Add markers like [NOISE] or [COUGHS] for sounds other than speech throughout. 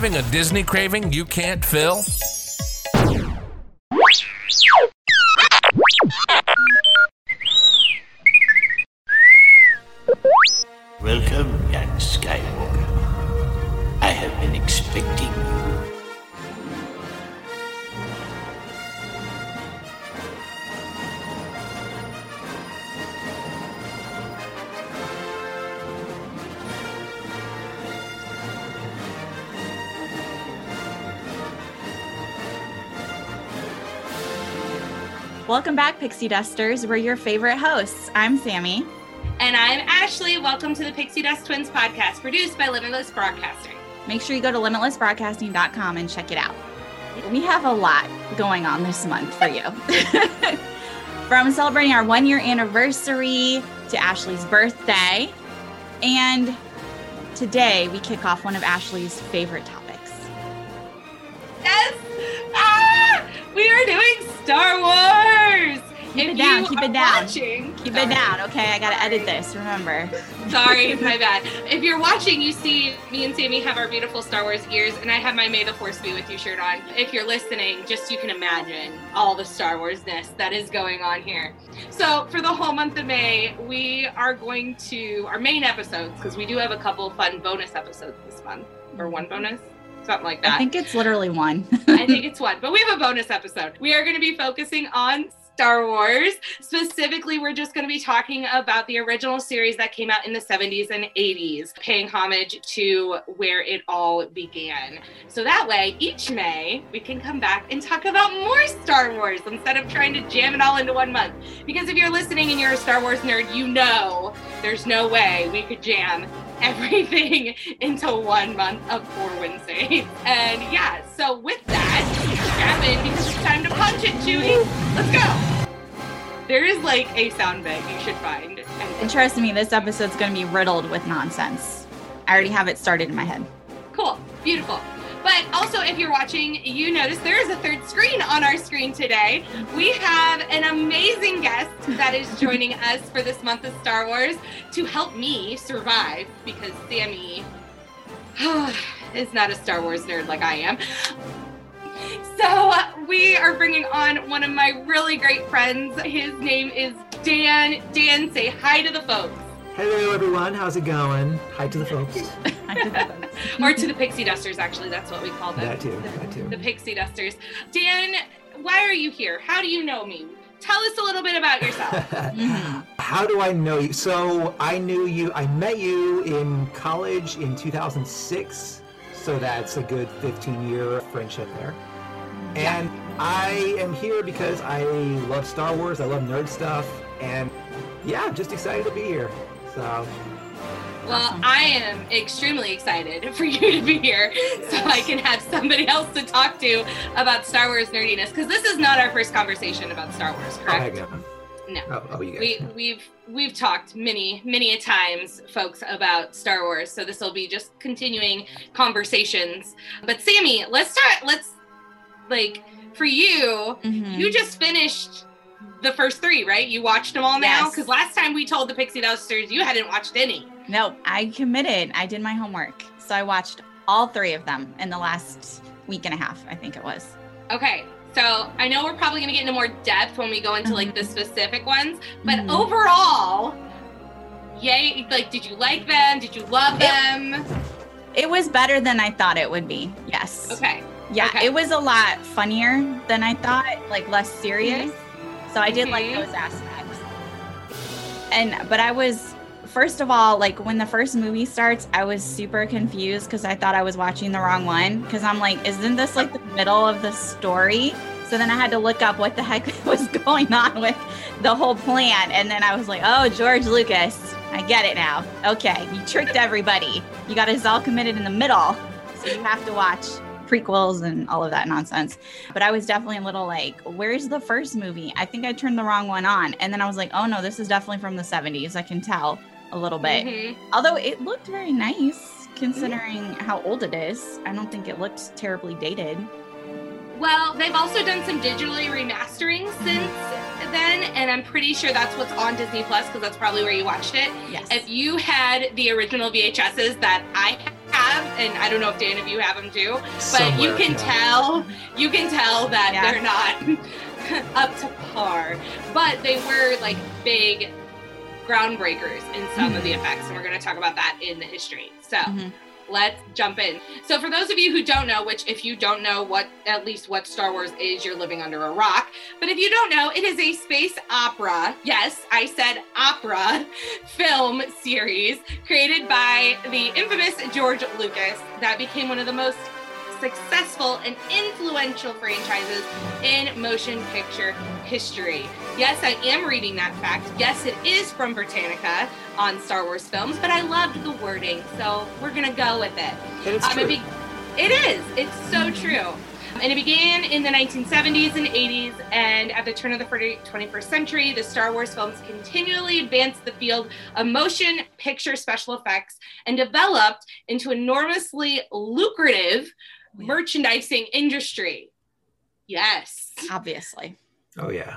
Having a Disney craving you can't fill? Welcome back, Pixie Dusters. We're your favorite hosts. I'm Sammy. And I'm Ashley. Welcome to the Pixie Dust Twins podcast, produced by Limitless Broadcasting. Make sure you go to limitlessbroadcasting.com and check it out. We have a lot going on this month for you. [LAUGHS] From celebrating our one year anniversary to Ashley's birthday. And today we kick off one of Ashley's favorite topics. Yes! Ah! We are doing Star Wars! Keep If it down, keep it down. Watching, Keep it down, okay? I gotta edit this, remember. Sorry, my bad. If you're watching, you see me and Sammy have our beautiful Star Wars ears, and I have my May the Force be with you shirt on. If you're listening, just you can imagine all the Star Warsness that is going on here. So, for the whole month of May, we are going to our main episodes because we do have a couple fun bonus episodes this month, or one bonus, something like that. I think it's literally one. I think [LAUGHS] it's one, but we have a bonus episode. We are going to be focusing on Star Wars. Specifically, we're just going to be talking about the original series that came out in the 70s and 80s, paying homage to where it all began. So that way, each May, we can come back and talk about more Star Wars instead of trying to jam it all into one month. Because if you're listening and you're a Star Wars nerd, you know there's no way we could jam [LAUGHS] everything into one month of four Wednesdays. And yeah, so with that, strap in because it's time to punch it, Chewie. Let's go. There is like a sound bit you should find. And And trust me, this episode's gonna be riddled with nonsense. I already have it started in my head. cool, beautiful. But also, if you're watching, you notice there is a third screen on our screen today. We have an amazing guest that is joining [LAUGHS] us for this month of Star Wars to help me survive because Sammy [SIGHS] is not a Star Wars nerd like I am. So uh, we are bringing on one of my really great friends. His name is Dan. Dan, say hi to the folks. Hello, everyone. How's it going? Hi to the folks. [LAUGHS] Hi to the folks. or to the pixie dusters actually that's what we call them That too, that too. the pixie dusters dan why are you here how do you know me tell us a little bit about yourself [LAUGHS] How do I know you? So I knew you. I met you in college in 2006. So that's a good 15-year friendship there. And I am here because I love Star Wars. I love nerd stuff, and yeah, I'm just excited to be here. So well Awesome. i am extremely excited [LAUGHS] for you to be here so i can have somebody else to talk to about star wars nerdiness because this is not our first conversation about star wars oh, correct no. no Oh, oh, you guys. we we've we've talked many many a times folks about star wars so this will be just continuing conversations but sammy let's start let's like for you Mhm. you just finished the first three right you watched them all now because last time we told the pixie dusters you hadn't watched any No, I committed. I did my homework. So I watched all three of them in the last week and a half, I think it was. Okay. So I know we're probably going to get into more depth when we go into like the specific ones, but Mhm. overall, yay! Like, did you like them? Did you love them? It was better than I thought it would be. Yes. Okay. Yeah, Okay. it was a lot funnier than I thought, like less serious. So I did like Mhm. those aspects. And but I was first of all, like when the first movie starts, I was super confused because I thought I was watching the wrong one. Because I'm like, isn't this like the middle of the story? So then I had to look up what the heck [LAUGHS] was going on with the whole plan. And then I was like, oh, George Lucas, I get it now. Okay, you tricked everybody. You got us all committed in the middle. So you have to watch prequels and all of that nonsense. But I was definitely a little like, where's the first movie? I think I turned the wrong one on. And then I was like, oh no, this is definitely from the 70s. I can tell a little bit. Mhm. Although it looked very nice considering how old it is. I don't think it looked terribly dated. Well, they've also done some digitally remastering since then, and I'm pretty sure that's what's on Disney Plus because that's probably where you watched it. Yes. If you had the original VHSs that I have, and I don't know if Dan of you have them too, but you can yeah. tell, you can tell that Yeah. they're not [LAUGHS] up to par. But they were like big groundbreakers in some of the effects, and we're going to talk about that in the history. So Mhm. Let's jump in. So for those of you who don't know, which if you don't know what at least what Star Wars is, you're living under a rock. But if you don't know, it is a space opera. Yes, I said opera [LAUGHS] film series created by the infamous George Lucas that became one of the most successful and influential franchises in motion picture history. Yes, I am reading that fact. Yes, it is from Britannica on Star Wars films, but I loved the wording, so we're gonna go with it. And it's Um, true. it, be- it is. It's so true. And it began in the 1970s and 80s, and at the turn of the 21st century, the Star Wars films continually advanced the field of motion picture special effects and developed into enormously lucrative merchandising industry. Yes. Obviously. oh yeah.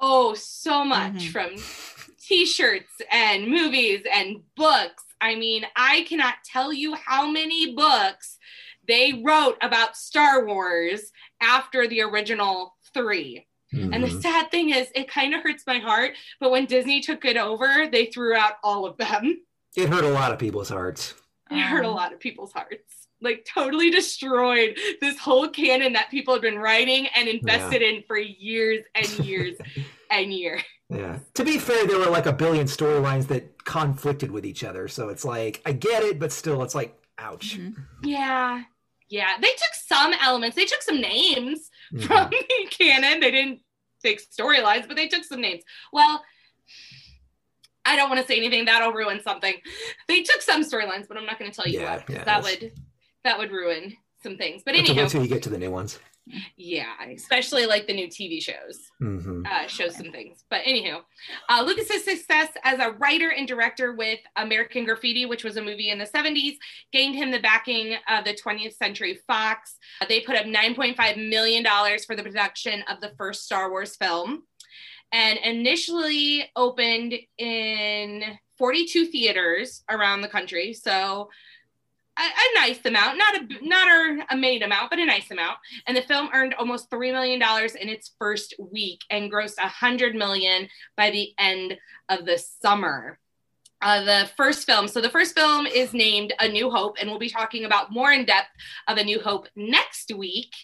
Oh, so much Mhm. from t-shirts and movies and books. I mean, I cannot tell you how many books they wrote about Star Wars after the original 3. And the Mhm. sad thing is it kind of hurts my heart, but when Disney took it over, they threw out all of them. it hurt a lot of people's hearts. It hurt a Um, lot of people's hearts. Like totally destroyed this whole canon that people had been writing and invested in for years and years [LAUGHS] and years. Yeah. To be fair, there were like a billion storylines that conflicted with each other. So it's like I get it, but still, it's like ouch. Mhm. Yeah. Yeah. They took some elements. They took some names Mhm. from [LAUGHS] the canon. They didn't take storylines, but they took some names. Well, I don't want to say anything that'll ruin something. They took some storylines, but I'm not going to tell you Yeah, what. yeah, that would that would ruin some things. But anyhow, until you get to the new ones. yeah, especially like the new TV shows. hmm uh, shows some things. But anywho, uh, Lucas's success as a writer and director with American Graffiti, which was a movie in the 70s, gained him the backing of the 20th Century Fox. Uh, they put up $9.5 million for the production of the first Star Wars film and initially opened in 42 theaters around the country. So a, a nice amount, not a not a, a made amount, but a nice amount and the film earned almost three million dollars in its first week and grossed a hundred million by the end of the summer. Uh, the first film, so the first film is named A New Hope, and we'll be talking about more in depth of A New Hope next week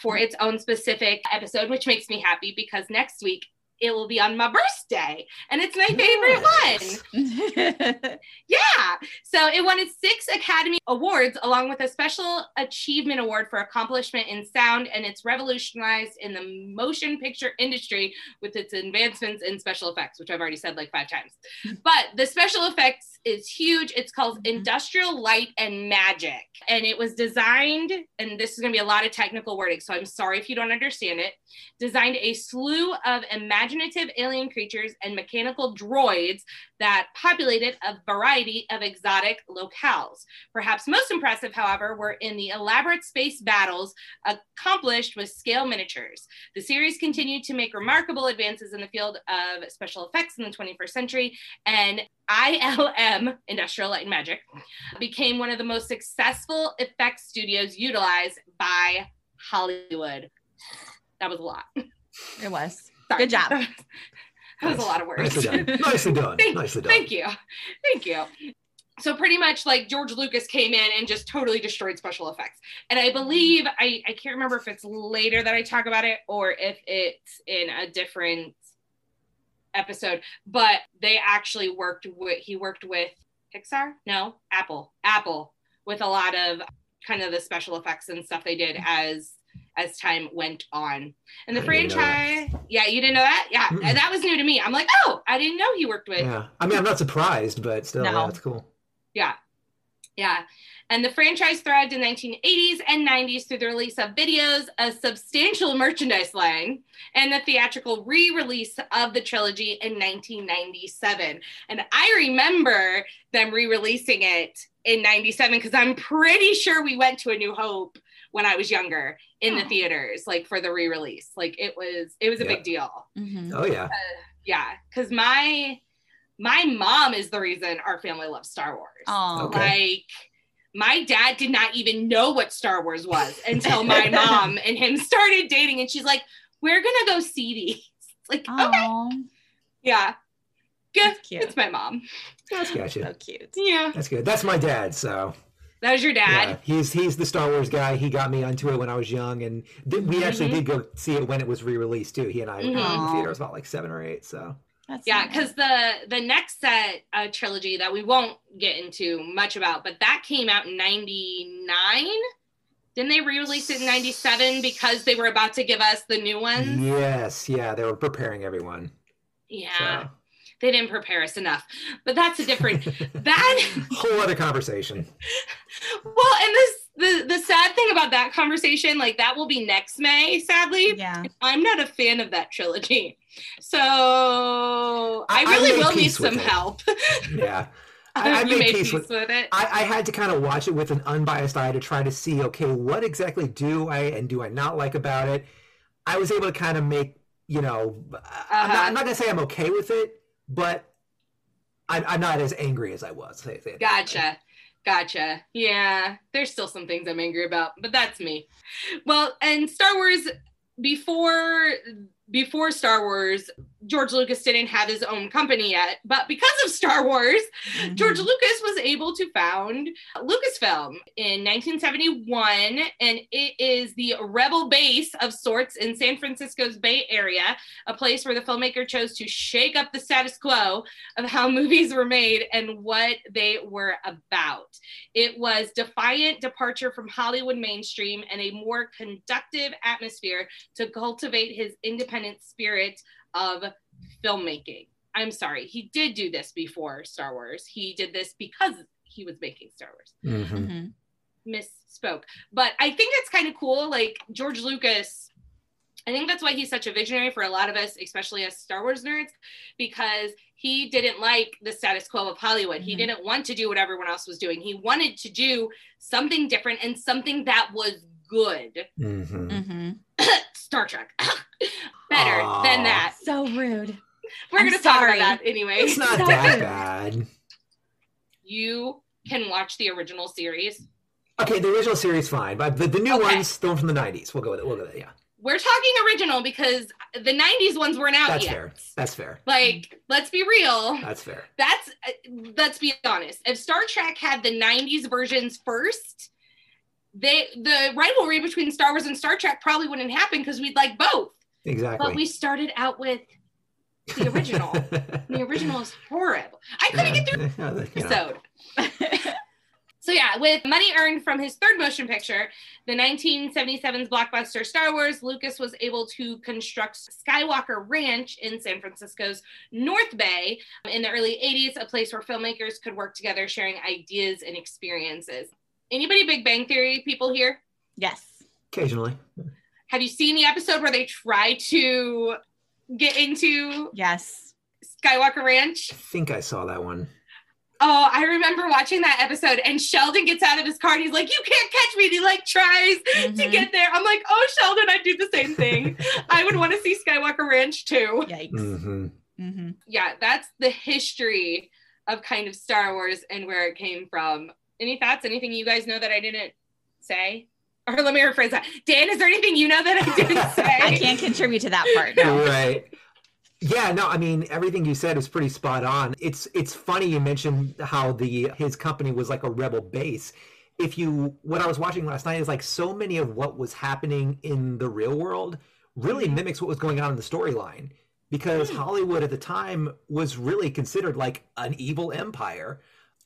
for its own specific episode, which makes me happy because next week it will be on my birthday, and it's my favorite one. [LAUGHS] Yeah. So it won its six Academy Awards, along with a Special Achievement Award for accomplishment in sound, and it's revolutionized in the motion picture industry with its advancements in special effects, which I've already said like five times. [LAUGHS] But the special effects is huge. It's called Mhm. Industrial Light and Magic, and it was designed, and this is going to be a lot of technical wording, so I'm sorry if you don't understand it. Designed a slew of imaginative alien creatures and mechanical droids that populated a variety of exotic locales. Perhaps most impressive, however, were in the elaborate space battles accomplished with scale miniatures. The series continued to make remarkable advances in the field of special effects in the 21st century, and ILM, Industrial Light and Magic, became one of the most successful effects studios utilized by Hollywood. That was a lot. It was. Sorry. Good job. [LAUGHS] That was a lot of words. Nicely done. [LAUGHS] Nicely done. Thank, Nicely done. thank you. Thank you. So pretty much like George Lucas came in and just totally destroyed special effects. And I believe I, I can't remember if it's later that I talk about it or if it's in a different episode, but they actually worked with he worked with Pixar? No, Apple. Apple with a lot of kind of the special effects and stuff they did as as time went on. And the I didn't know that. franchise, yeah, you didn't know that? Yeah, Mm-mm. that was new to me. I'm like, oh, I didn't know he worked with Yeah. I mean, I'm not surprised, but still, No. yeah, that's cool. yeah. Yeah. And the franchise thrived in the 1980s and 90s through the release of videos, a substantial merchandise line, and the theatrical re-release of the trilogy in 1997. And I remember them re-releasing it in 97 because I'm pretty sure we went to A New Hope when I was younger in the theaters, like for the re-release. Like it was it was a Yeah. big deal. Mhm. Oh yeah. Yeah. Cause my my mom is the reason our family loves Star Wars. Oh, Okay. Like my dad did not even know what Star Wars was until my [LAUGHS] mom and him started dating, and she's like, "We're gonna go see these." [LAUGHS] Like, okay, oh, yeah, good. That's cute. It's my mom. That's gotcha. so cute. Yeah, That's good. That's my dad. So that was your yeah, dad. he's he's the Star Wars guy. He got me onto it when I was young, and th- we actually Mhm. did go see it when it was re-released too. He and I went in the theater. I was about like seven or eight. So That's Yeah, nice. because the the next set uh, trilogy that we won't get into much about, but that came out in '99. Didn't they re-release it in '97 because they were about to give us the new ones? yes, yeah, they were preparing everyone. Yeah, So. They didn't prepare us enough. But that's a different. [LAUGHS] that whole other conversation. well, and this the the sad thing about that conversation, like that will be next May. Sadly, yeah. I'm not a fan of that trilogy, so I, I- I really made will need some it. help. [LAUGHS] Yeah. I, I made made peace peace with. with it. I, I had to kind of watch it with an unbiased eye to try to see, okay, what exactly do I and do I not like about it? I was able to kind of make, you know, I'm, not, Uh-huh. I'm not gonna say I'm okay with it, but I'm, I'm not as angry as I was. Say, say it that way. Gotcha. Gotcha. Yeah, there's still some things I'm angry about, but that's me. Well, and Star Wars before before Star Wars, George Lucas didn't have his own company yet, but because of Star Wars, Mhm. George Lucas was able to found Lucasfilm in 1971, and it is the rebel base of sorts in San Francisco's Bay Area, a place where the filmmaker chose to shake up the status quo of how [LAUGHS] movies were made and what they were about. It was defiant departure from Hollywood mainstream and a more conductive atmosphere to cultivate his independent spirit of filmmaking. I'm sorry, he did do this before Star Wars. He did this because he was making Star Wars. Mhm. Mhm. Misspoke. But I think it's kind of cool. Like George Lucas, I think that's why he's such a visionary for a lot of us, especially as Star Wars nerds, because he didn't like the status quo of Hollywood. He Mhm. didn't want to do what everyone else was doing. He wanted to do something different and something that was good. Mhm. Mhm. [COUGHS] Star Trek. [COUGHS] Better Aw. than that. So rude. We're I'm going to talk about that anyway. It's not that bad. You can watch the original series. Okay, the original series fine, but the, the new Okay. ones, the one from the '90s, we'll go with it. We'll go with it. Yeah, We're talking original because the 90s ones weren't out yet. that's yet. fair. That's fair. Like, let's be real. That's fair. That's uh, let's be honest. If Star Trek had the 90s versions first, they the rivalry between Star Wars and Star Trek probably wouldn't happen because we'd like both. Exactly. But we started out with the original. [LAUGHS] the original is horrible. I couldn't get through [LAUGHS] Yeah, the episode. [LAUGHS] So yeah, with money earned from his third motion picture, the 1977's blockbuster Star Wars, Lucas was able to construct Skywalker Ranch in San Francisco's North Bay in the early 80s, a place where filmmakers could work together sharing ideas and experiences. Anybody Big Bang Theory people here? Yes. Occasionally. Have you seen the episode where they try to get into Yes. Skywalker Ranch? I think I saw that one. Oh, I remember watching that episode, and Sheldon gets out of his car and he's like, "You can't catch me." And he like tries to Mhm. get there. I'm like, "Oh, Sheldon, I'd do the same thing. [LAUGHS] I would want to see Skywalker Ranch too." Yikes. hmm hmm Yeah, that's the history of kind of Star Wars and where it came from. Any thoughts? Anything you guys know that I didn't say? Or let me rephrase that. Dan, is there anything you know that I didn't [LAUGHS] say? I can't contribute to that part. No. right. Yeah, no, I mean everything you said is pretty spot on. It's it's funny you mentioned how the his company was like a rebel base. If you what I was watching last night is like so many of what was happening in the real world really Mhm. mimics what was going on in the storyline because Hmm. Hollywood at the time was really considered like an evil empire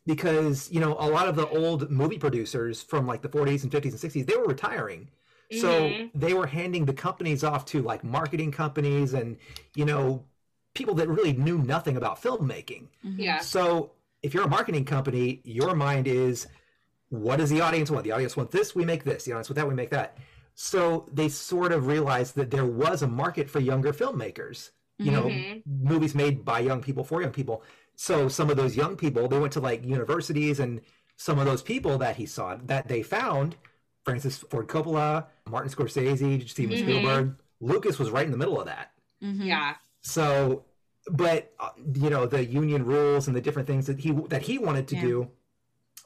because you know a lot of the old movie producers from like the 40s and 50s and 60s they were retiring so Mhm. they were handing the companies off to like marketing companies and you know people that really knew nothing about filmmaking Mhm. Yeah. so if you're a marketing company your mind is what does the audience want the audience want this we make this the audience want that we make that so they sort of realized that there was a market for younger filmmakers you know Mhm. movies made by young people for young people so some of those young people they went to like universities and some of those people that he saw that they found francis ford coppola martin scorsese steven Mhm. spielberg lucas was right in the middle of that Mhm. Yeah. so but uh, you know the union rules and the different things that he that he wanted to Yeah. do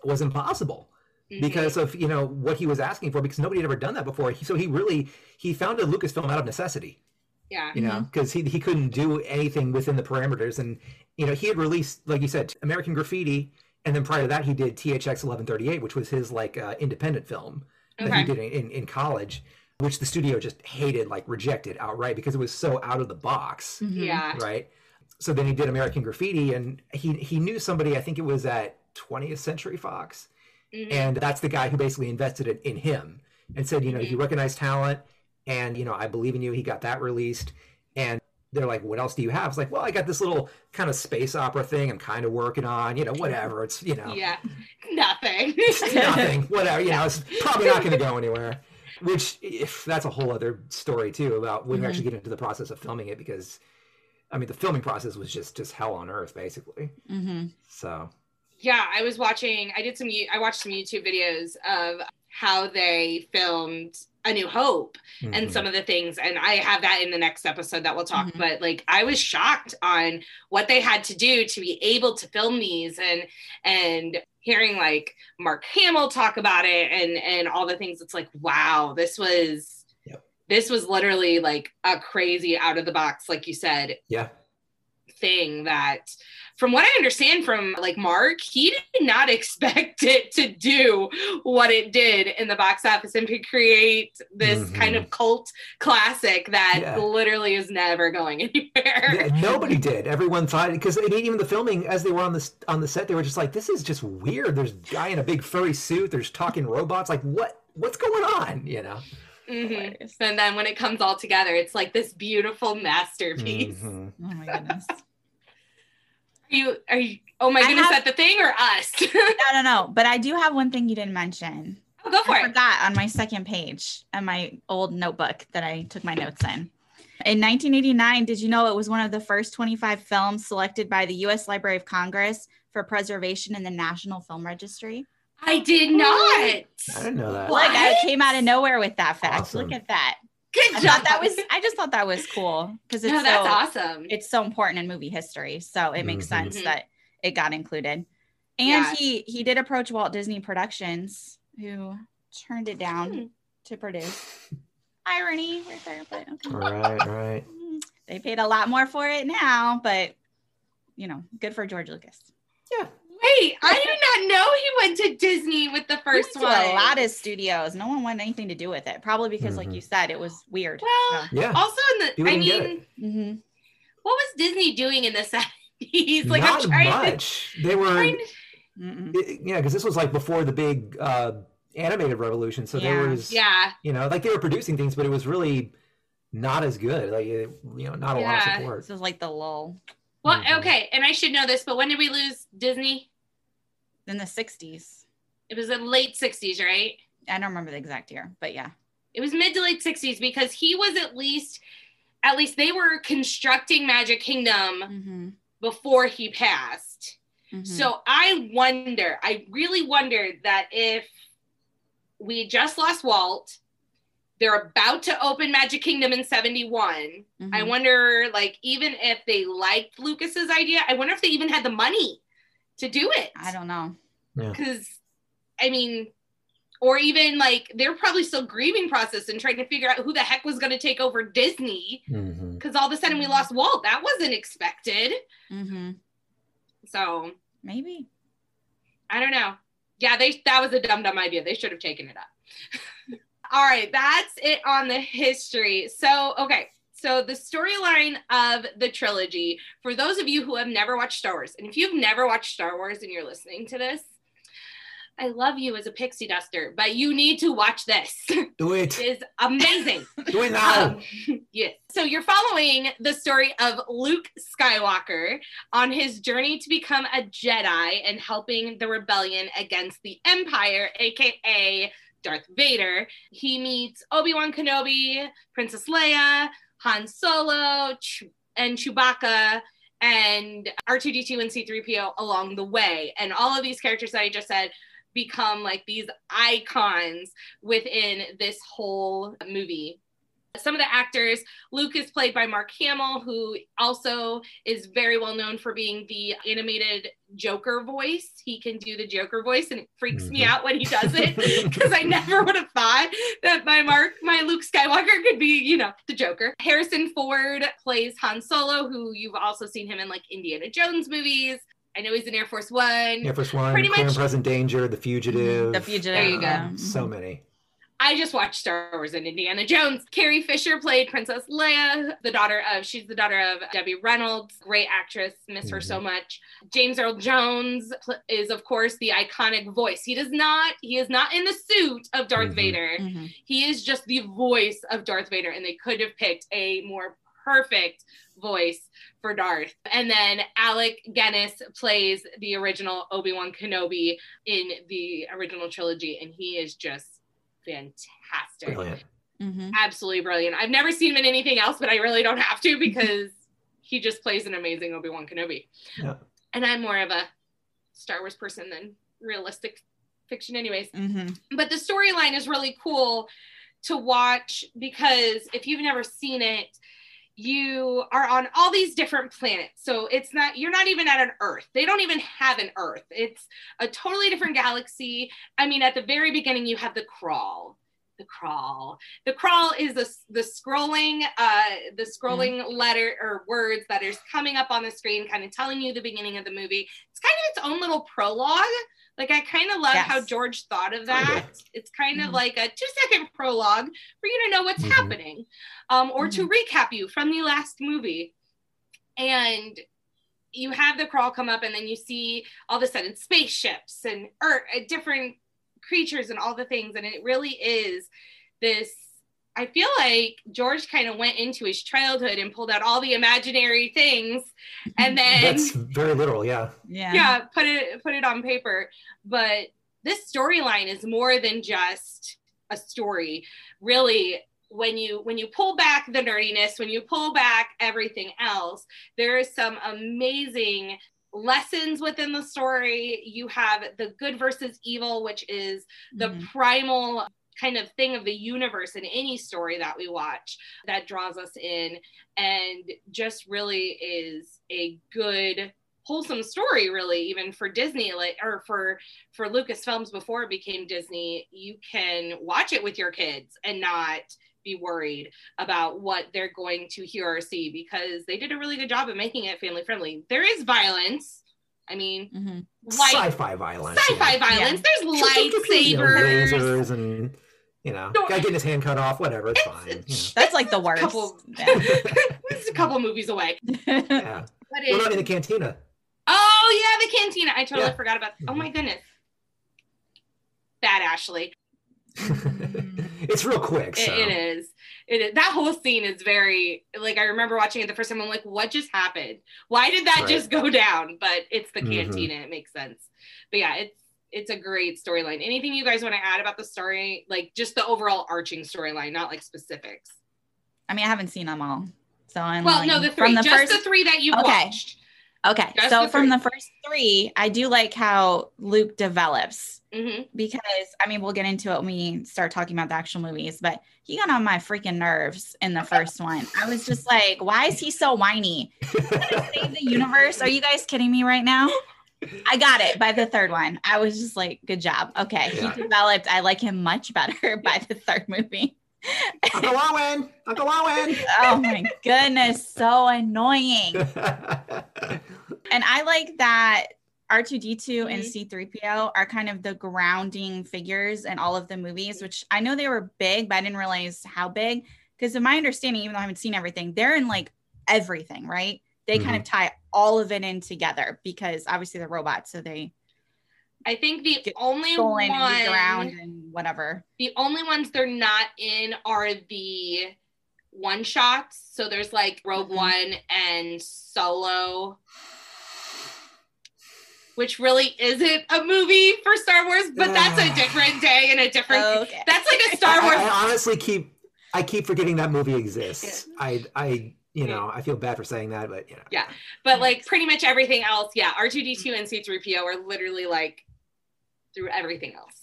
was impossible Mhm. because of you know what he was asking for because nobody had ever done that before He- so he really he founded lucasfilm out of necessity yeah. you know because he, he couldn't do anything within the parameters and you know he had released like you said american graffiti and then prior to that he did thx 1138 which was his like uh, independent film that he did in, in college which the studio just hated like rejected outright because it was so out of the box Mhm. Yeah. right so then he did american graffiti and he he knew somebody i think it was at 20th century fox Mhm. and that's the guy who basically invested in, in him and said you know you Mhm. recognize talent and you know i believe in you he got that released and they're like what else do you have it's like well i got this little kind of space opera thing i'm kind of working on you know whatever it's you know Yeah. Nothing. [LAUGHS] nothing whatever you know it's probably not going to go anywhere which if that's a whole other story too about when we Mhm. actually get into the process of filming it because i mean the filming process was just just hell on earth basically Mhm. so yeah, I was watching. I did some. I watched some YouTube videos of how they filmed A New Hope and mhm. some of the things and i have that in the next episode that we'll talk Mhm. but like i was shocked on what they had to do to be able to film these and and hearing like mark hamill talk about it and and all the things it's like wow this was Yep. this was literally like a crazy out of the box like you said yeah thing that from what i understand from like mark he did not [LAUGHS] expect it to do what it did in the box office and to create this Mhm. kind of cult classic that Yeah. literally is never going [LAUGHS] anywhere Yeah, Nobody did. Everyone thought because I mean, even the filming as they were on the on the set, they were just like, "This is just weird." There's a guy in a big furry suit. There's talking robots. Like, what? What's going on? You know? Mhm. And then when it comes all together it's like this beautiful masterpiece Mhm. Oh my goodness. Are you are you oh my I goodness have- at the thing or us [LAUGHS] No, no, no. But I do have one thing you didn't mention. oh, go for I it forgot on my second page of my old notebook that I took my notes in. In 1989, did you know it was one of the first 25 films selected by the U.S. Library of Congress for preservation in the National Film Registry? i did not I didn't know that. What? Like I came out of nowhere with that fact. Awesome. Look at that. Good job thought that was. I just thought that was cool because it's no that's so awesome it's so important in movie history. So it makes Mhm. sense Mhm. that it got included. And Yeah. he he did approach Walt Disney Productions, who turned it down Hmm. to produce. Irony right there, but okay. Right, right. They paid a lot more for it now, but you know, good for George Lucas. Wait, I did not know he went to Disney with the He first went one. a lot of studios. No one wanted anything to do with it. Probably because, like Mhm. you said, it was weird. well, Yeah. also in the, I mean, it. hmm what was Disney doing in the [LAUGHS] seventies? Like, Not I'm trying much. They were, Trying, Mm-mm. it- yeah, because this was like before the big uh, animated revolution. So there was, yeah, you know, like they were producing things, but it was really not as good. Like, you know, not a lot of support. This was like the lull well, Mhm. okay, and I should know this, but when did we lose Disney? In the 60s. It was the late sixties, right? I don't remember the exact year, but yeah. It was mid to late sixties because he was at least, at least they were constructing Magic Kingdom Mm-hmm. before he passed. Mhm. So I wonder, I really wonder that if we just lost Walt, they're about to open Magic Kingdom in 71. I Mhm. wonder, like, even if they liked Lucas's idea, I wonder if they even had the money to do it. I don't know. because I mean, or even like they're probably still grieving process and trying to figure out who the heck was going to take over Disney Mhm. because all of a sudden we lost Walt. That wasn't expected. hmm So Maybe. I don't know. Yeah, they that was a dumb dumb idea. They should have taken it up. [LAUGHS] all right, that's it on the history. So okay. So the storyline of the trilogy, for those of you who have never watched Star Wars, and if you've never watched Star Wars and you're listening to this, I love you as a pixie duster, but you need to watch this. [LAUGHS] Do it. It is amazing. [LAUGHS] Do it now. Um, yes. So you're following the story of Luke Skywalker on his journey to become a Jedi and helping the rebellion against the Empire, aka Darth Vader. He meets Obi-Wan Kenobi, Princess Leia, Han Solo, and Chewbacca and R2D2 and C3PO along the way. And all of these characters that I just said become like these icons within this whole movie. Some of the actors, Luke is played by Mark Hamill, who also is very well known for being the animated Joker voice. He can do the Joker voice, and it freaks me Mhm. out when he does it [LAUGHS] because I never would have thought that my Mark, my Luke Skywalker could be, you know, the Joker. Harrison Ford plays Han Solo, who you've also seen him in like Indiana Jones movies. I know he's in Air Force One. Air Force One, Pretty Clear and much- Present Danger, The Fugitive. The Fugitive. There you go. yeah. So many. I just watched Star Wars and Indiana Jones. Carrie Fisher played Princess Leia, the daughter of, she's the daughter of Debbie Reynolds, great actress, miss her so much. James Earl Jones is, of course, the iconic voice. He does not, he is not in the suit of Darth Mhm. Vader. Mhm. He is just the voice of Darth Vader, and they could have picked a more perfect voice for Darth. And then Alec Guinness plays the original Obi Wan Kenobi in the original trilogy, and he is just fantastic. Brilliant. Mhm. Absolutely brilliant. I've never seen him in anything else, but I really don't have to because he just plays an amazing Obi Wan Kenobi. Yeah. And I'm more of a Star Wars person than realistic fiction, anyways Mhm. but the storyline is really cool to watch because if you've never seen it you are on all these different planets. So it's not you're not even at an earth. They don't even have an earth. It's a totally different galaxy. I mean at the very beginning you have the crawl the crawl. The crawl is the, the scrolling uh the scrolling letter or words that is coming up on the screen kind of telling you the beginning of the movie. It's kind of its own little prologue like I kind of love Yes. how George thought of that. Kinda. It's kind of Mhm. like a two second prologue for you to know what's Mhm. happening, um, or to recap you from the last movie. And you have the crawl come up, and then you see all of a sudden spaceships and er, uh, different creatures and all the things. And it really is this. I feel like George kind of went into his childhood and pulled out all the imaginary things, and [LAUGHS] then That's very literal, yeah. Yeah. yeah put it put it on paper but this storyline is more than just a story really when you when you pull back the nerdiness when you pull back everything else there is some amazing lessons within the story you have the good versus evil which is the Mhm. primal kind of thing of the universe in any story that we watch that draws us in and just really is a good wholesome story really even for disney like or for for lucasfilms before it became disney you can watch it with your kids and not be worried about what they're going to hear or see because they did a really good job of making it family friendly there is violence i mean Mhm. light Sci-fi violence. sci-fi yeah. violence there's You know, lightsabers lasers and you know, No, guy getting his hand cut off, whatever, it's fine. you That's like the worst. couple- [LAUGHS] [LAUGHS] Yeah. this is a couple movies away know. [LAUGHS] Yeah. but What it, about in the cantina? oh yeah the cantina i totally Yeah. forgot about That. oh Mhm. my goodness bad ashley it's real quick. It- it is. It is. That whole scene is very like I remember watching it the first time. I'm like, what just happened? Why did that Right. just go down? But it's the Mhm. cantina. It makes sense. But yeah, it's it's a great storyline. Anything you guys want to add about the story? Like just the overall arching storyline, not like specifics. I mean, I haven't seen them all. So I'm Well, like, no, the from three, the just first the three that you Okay. watched. Okay. Just so the from the first three, I do like how Luke develops hmm because I mean, we'll get into it when we start talking about the actual movies, but he got on my freaking nerves in the first one. I was just like, why is he so whiny? [LAUGHS] Save the universe. Are you guys kidding me right now? I got it by the third one. I was just like, good job. Okay. Yeah. He developed, I like him much better [LAUGHS] by the third movie. Uncle Owen, Uncle Owen. [LAUGHS] Oh my goodness. So annoying. [LAUGHS] And I like that R2D2 and mm-hmm. C3PO are kind of the grounding figures in all of the movies, which I know they were big, but I didn't realize how big. Because, in my understanding, even though I haven't seen everything, they're in like everything, right? They kind of mm-hmm. tie all of it in together because obviously they're robots. So they I think the Get only stolen and around one, and whatever. the only ones they're not in are the one shots. So there's like Rogue Mhm. One and Solo, which really isn't a movie for Star Wars, but that's a [SIGHS] different day and a different. Okay. That's like a Star I, Wars. I honestly keep I keep forgetting that movie exists. I I you know I feel bad for saying that, but you know. Yeah. But like pretty much everything else, yeah, R2D2 and C3PO are literally like through everything else.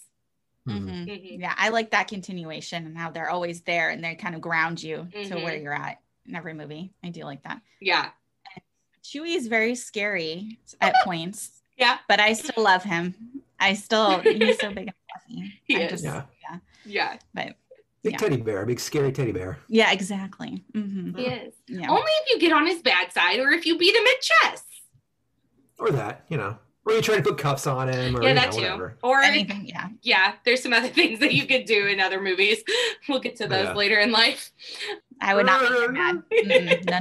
Mhm. Mhm. Mhm. Yeah, I like that continuation and how they're always there and they kind of ground you to Mhm. where you're at in every movie. I do like that. Yeah. Chewie is very scary at [LAUGHS] points, Yeah. but I still love him. I still he's so big and fluffy. [LAUGHS] He I is. Yeah. yeah, Yeah. but Big Yeah. teddy bear, big scary teddy bear. yeah, exactly. hmm He is. Yeah. Only if you get on his bad side or if you beat him at chess. Or that, you know. Or you try to put cuffs on him or yeah, you that know, too. whatever. Or Anything, yeah. yeah, there's some other [LAUGHS] things that you could do in other movies. [LAUGHS] We'll get to those Yeah. later in life. I would not make him [LAUGHS] mad. Mm-mm, no,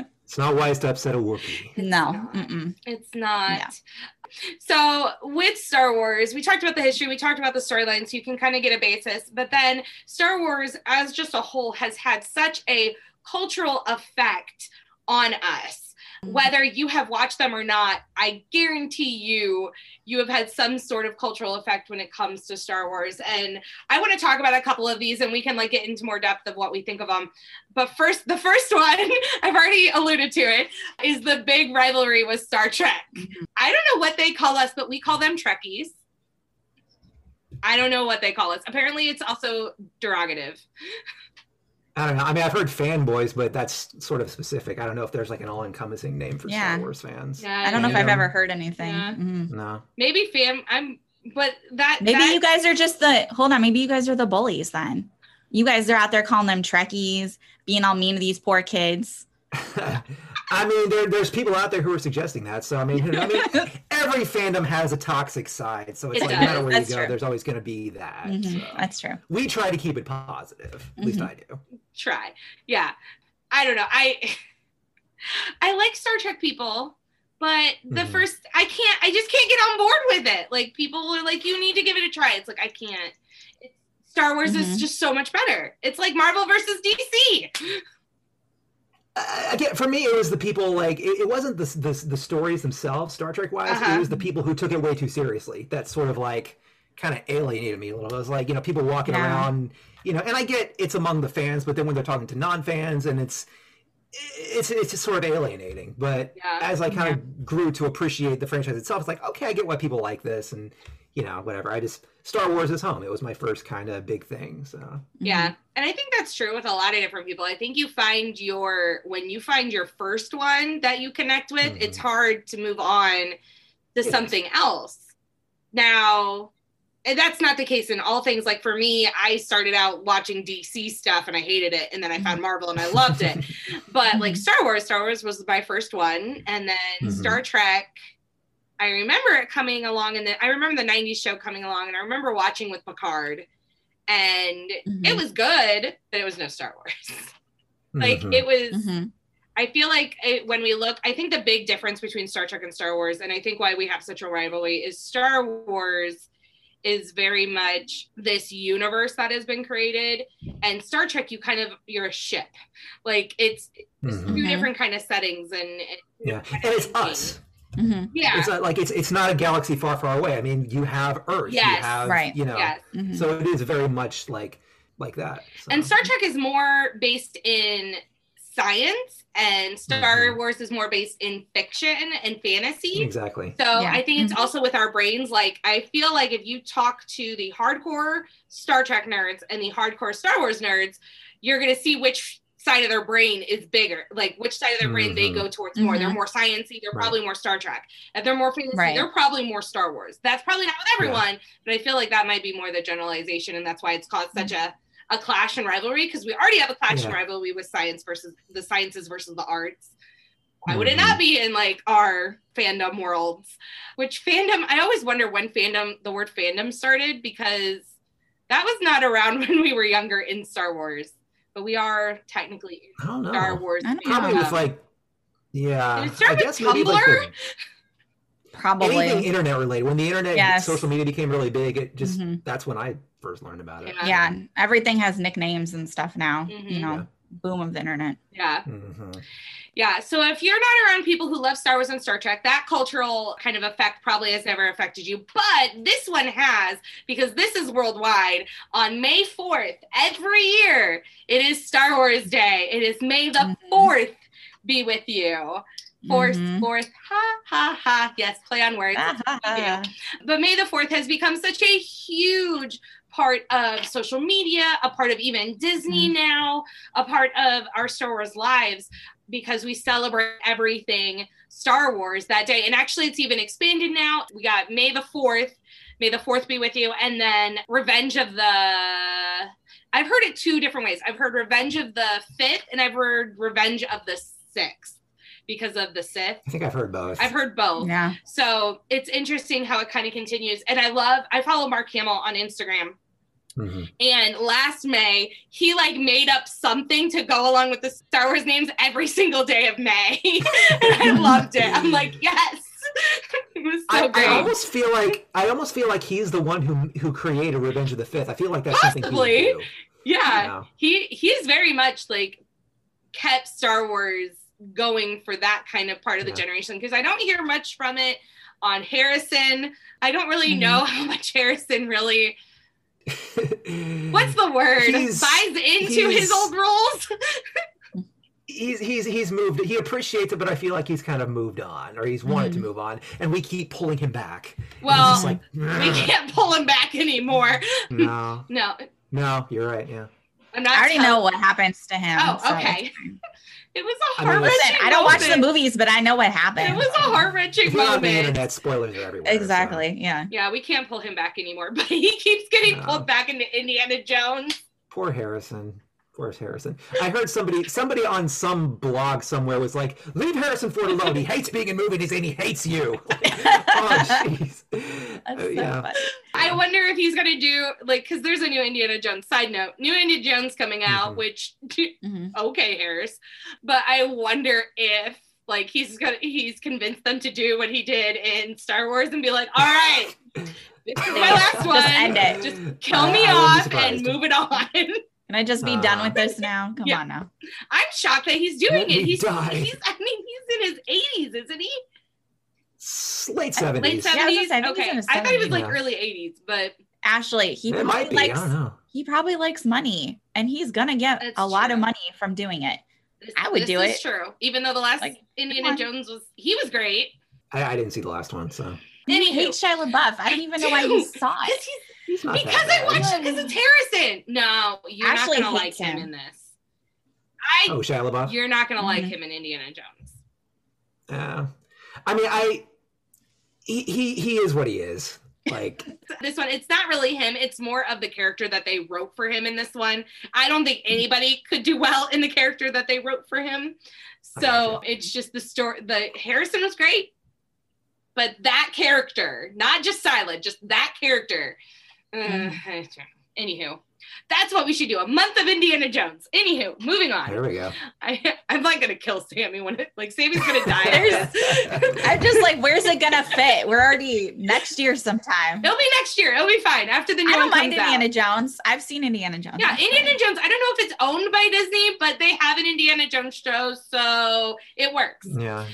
no. It's not wise to upset a Wookiee. no. not. It's not. So with Star Wars, we talked about the history, we talked about the storyline, so you can kind of get a basis. But then Star Wars, as just a whole, has had such a cultural effect on us. Whether you have watched them or not, I guarantee you, you have had some sort of cultural effect when it comes to Star Wars. And I want to talk about a couple of these, and we can like get into more depth of what we think of them. But first, the first one [LAUGHS] I've already alluded to it is the big rivalry with Star Trek. Mm-hmm. I don't know what they call us, but we call them Trekkies. I don't know what they call us. Apparently, it's also derogative. [LAUGHS] I don't know. I mean, I've heard fanboys, but that's sort of specific. I don't know if there's like an all-encompassing name for Yeah. Star Wars fans. Yeah, I don't know if I've ever heard anything. Yeah. Mhm. No. Maybe fam. I'm, but that Maybe that- you guys are just the hold on. Maybe you guys are the bullies then. You guys are out there calling them Trekkies, being all mean to these poor kids. [LAUGHS] I mean, there, there's people out there who are suggesting that. So I mean, I mean, [LAUGHS] every fandom has a toxic side. So it's It like no matter where That's you go, true. there's always going to be that. Mhm. So. That's true. We try to keep it positive. At least Mhm. I do. try. Yeah. I don't know. I [LAUGHS] I like Star Trek people, but the Mhm. first I can't I just can't get on board with it. Like people are like you need to give it a try. It's like I can't. Star Wars is Mhm. just so much better. It's like Marvel versus DC. [LAUGHS] Again, for me, it was the people like it, it wasn't the, the the stories themselves, Star Trek wise. Uh-huh. It was the people who took it way too seriously. That sort of like kind of alienated me a little. It was like you know people walking Yeah. around, you know, and I get it's among the fans, but then when they're talking to non-fans, and it's it's it's just sort of alienating. But Yeah. as I kind of grew to appreciate the franchise itself, it's like okay, I get why people like this, and you know whatever. I just Star Wars is home. It was my first kind of big thing. So Yeah. And I think that's true with a lot of different people. I think you find your when you find your first one that you connect with, Mhm. it's hard to move on to is. something else. Now, and that's not the case in all things. Like for me, I started out watching DC stuff and I hated it. And then I found Marvel and I loved it. [LAUGHS] But like Mhm. Star Wars, Star Wars was my first one. And then Mhm. Star Trek, I remember it coming along and then I remember the 90s show coming along and I remember watching with Picard. And it Mhm. was good, but it was no Star Wars. [LAUGHS] like Mhm. it was Mhm. I feel like it, when we look, I think the big difference between Star Trek and Star Wars, and I think why we have such a rivalry, is Star Wars is very much this universe that has been created, and Star Trek, you kind of you're a ship, like it's Mhm. two different kind of settings, and it- yeah, and it's us. Mhm. yeah, It's not like it's it's not a galaxy far, far away. I mean, you have Earth. You have, right. You know, yes. Mhm. so it is very much like like that. so. And Star Trek is more based in science, and Star Mhm. Wars is more based in fiction and fantasy. exactly. So Yeah. I think it's Mhm. also with our brains. Like I feel like if you talk to the hardcore Star Trek nerds and the hardcore Star Wars nerds, you're gonna see which side of their brain is bigger, like which side of their brain they Mhm. go towards more. They're Mhm. more sciencey, they're Right. probably more Star Trek. If they're more fantasy, Right. they're probably more Star Wars. That's probably not with everyone, but I feel like that might be more the generalization, and that's why it's caused such a a clash and rivalry because we already have a clash and rivalry with science versus the sciences versus the arts. Why would it Mhm. not be in like our fandom worlds? Which fandom? I always wonder when fandom, the word fandom started because that was not around [LAUGHS] when we were younger in Star Wars, but we are technically I don't know. Star Wars. I don't Probably Yeah. with like, yeah. Did it start I with guess maybe like Tumblr? the- Probably. anything internet related. When the internet, Yes. social media became really big, it just Mhm. that's when I first learned about it. Yeah. yeah, everything has nicknames and stuff now. Mhm. You know, Yeah. boom of the internet. Yeah. Mhm. Yeah. So if you're not around people who love Star Wars and Star Trek, that cultural kind of effect probably has never affected you. But this one has, because this is worldwide. On May 4th, every year, it is Star Wars Day. It is May the Mhm. 4th be with you. Fourth, Mhm. fourth, ha ha ha. Yes, play on words. That's what we do. ah, but May the 4th has become such a huge part of social media, a part of even Disney Mm-hmm. now, a part of our Star Wars lives because we celebrate everything Star Wars that day. And actually, it's even expanded now. We got May the 4th. May the 4th be with you. And then Revenge of the. I've heard it two different ways. I've heard Revenge of the 5th and I've heard Revenge of the 6th because of the Sith. I think I've heard both. I've heard both. yeah. So it's interesting how it kind of continues. And I love, I follow Mark Hamill on Instagram. Mhm. And last May, he like made up something to go along with the Star Wars names every single day of May. [LAUGHS] and I loved it. I'm like, yes. [LAUGHS] it was so I, great. I almost feel like I almost feel like he's the one who who created Revenge of the Fifth. I feel like that's something Possibly. he would yeah. you know? He he's very much like kept Star Wars going for that kind of part of the Yeah. generation because I don't hear much from it on Harrison. I don't really Mhm. know [LAUGHS] how much Harrison really [LAUGHS] what's the word He's- buys into his old roles. [LAUGHS] he's he's he's moved. He appreciates it, but I feel like he's kind of moved on, or he's wanted to Mhm. move on, and we keep pulling him back. Well, like, we can't pull him back anymore. no, No, no, you're right. Yeah, I'm not. I already tell- know what happens to him. Oh, so okay. It's fine. It was a mean, heart wrenching. I don't watch the movies, but I know what happened. It was a heart wrenching if you're on the internet, spoilers are everywhere. so- Exactly. Yeah. Yeah, we can't pull him back anymore, [LAUGHS] but he keeps getting No. pulled back into Indiana Jones. Poor Harrison. Poor Harrison. I heard somebody somebody on some blog somewhere was like, "Leave Harrison Ford alone. He hates being in movies and he hates you." [LAUGHS] oh, jeez. [LAUGHS] Uh, so yeah. funny. I wonder if he's gonna do like because there's a new Indiana Jones. Side note: New Indiana Jones coming out, Mhm. which [LAUGHS] Mhm. okay, Harris, but I wonder if like he's gonna he's convinced them to do what he did in Star Wars and be like, all right, this is my last one. Just end it. Just kill I- me I wouldn't off and move it on. Can I just be done Uh, with this now? Come yeah. on now. I'm shocked that he's doing Let it. He's, die. he's I mean he's in his 80s, isn't he? Late 70s. Late seventies. Yeah, I say, I think he's okay, in his I thought he was like Yeah. early 80s, but Ashley, he It probably might be. likes I don't know. he probably likes money and he's gonna get That's a lot of money from doing it. this, I would this do is it. true. Even though the last Like, Indiana on. Jones was he was great. I, I didn't see the last one, so You Anywho. hate Shia LaBeouf. I don't even know why you do. saw it. 'Cause he's- he's not because that I bad. watched because it's Harrison. No, you're Ashley not gonna like him. him. in this. I Oh, Shia LaBeouf. you're not gonna like Mhm. him in Indiana Jones. Yeah. I mean, I he, he he is what he is. Like [LAUGHS] This one, it's not really him. It's more of the character that they wrote for him in this one. I don't think anybody could do well in the character that they wrote for him. So gotcha. it's just the story. The Harrison was great, but that character, not just Silent, just that character. [LAUGHS] Uh, anywho, that's what we should do. A month of Indiana Jones. Anywho, moving on. there we go. [LAUGHS] I, I'm like gonna kill Sammy when it like Sammy's gonna die. [LAUGHS] at. I'm just like, where's it gonna fit? We're already next year sometime. It'll be next year. It'll be fine after the new I don't one mind comes out. Indiana Jones. I've seen Indiana Jones. Yeah, Indiana fine. Jones. I don't know if it's owned by Disney, but they have an Indiana Jones show, so it works. Yeah.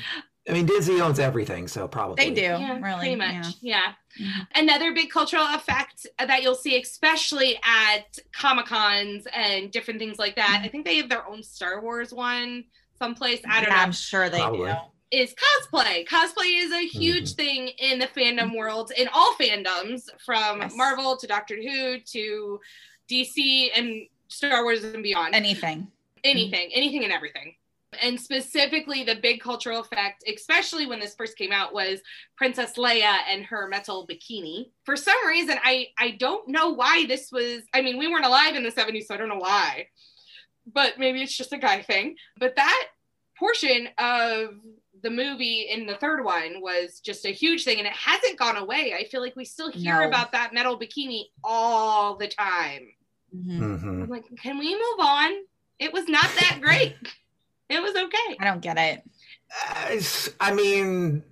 I mean, Disney owns everything, so probably They do, Yeah, really. pretty much. Yeah. Yeah. Mhm. Another big cultural effect that you'll see, especially at Comic Cons and different things like that. I think they have their own Star Wars one someplace. I don't Yeah, know. I'm sure they Probably. do. is cosplay. Cosplay is a huge thing in the fandom world, in all fandoms, from Yes. Marvel to Doctor Who to DC and Star Wars and beyond. Anything. anything, anything and everything. And specifically, the big cultural effect, especially when this first came out, was Princess Leia and her metal bikini. For some reason, I I don't know why this was. I mean, we weren't alive in the '70s, so I don't know why. But maybe it's just a guy thing. But that portion of the movie in the third one was just a huge thing, and it hasn't gone away. I feel like we still hear No. about that metal bikini all the time. Mhm. Mhm. I'm like, can we move on? It was not that great. [LAUGHS] It was okay. I don't get it. Uh, I mean,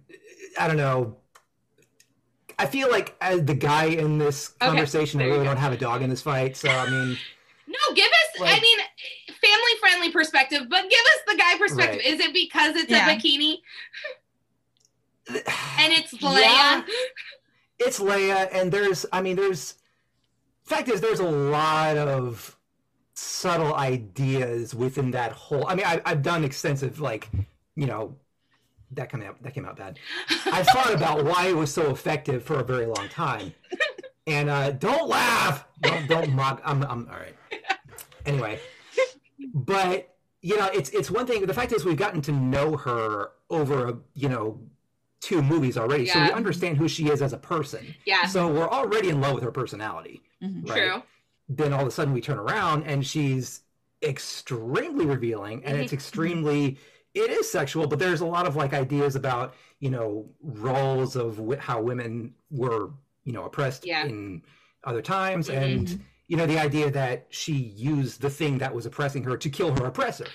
I don't know. I feel like as the guy in this Okay, conversation, I really go. don't have a dog in this fight. So I mean, [LAUGHS] No, give us, I mean, family friendly perspective, but give us the guy perspective. Right. Is it because it's Yeah. a bikini [SIGHS] and it's Leia? Yeah. [LAUGHS] it's Leia, and there's, I mean, there's. Fact is, there's a lot of subtle ideas within that whole. I mean, I, I've done extensive, like, you know, that came out that came out bad. I thought about why it was so effective for a very long time, and uh, don't laugh, don't don't mock. I'm I'm all right. Anyway, but you know, it's it's one thing. The fact is, we've gotten to know her over a you know two movies already, so we understand who she is as a person. Yeah, So we're already in love with her personality. Mhm. Right? true. Then all of a sudden we turn around and she's extremely revealing, and Mm-hmm. it's extremely. It is sexual, but there's a lot of like ideas about you know roles of w- how women were you know oppressed Yeah. in other times, Mhm. and you know the idea that she used the thing that was oppressing her to kill her oppressor.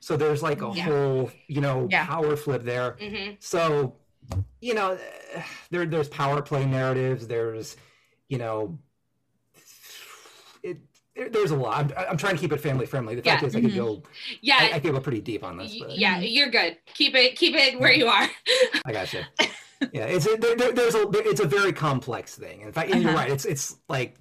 So there's like a Yeah. whole you know Yeah. power flip there. hmm So, you know, there there's power play narratives. There's, you know, it. There, there's a lot. I'm, I'm trying to keep it family friendly. The fact Yeah. is, I could go. Yeah, I, I could go pretty deep on this, but yeah, you're good. Keep it, keep it where you are. I got you. Yeah, it's a, there, there- there's a it's a very complex thing. In fact, and you're Uh-huh. right. It's it's like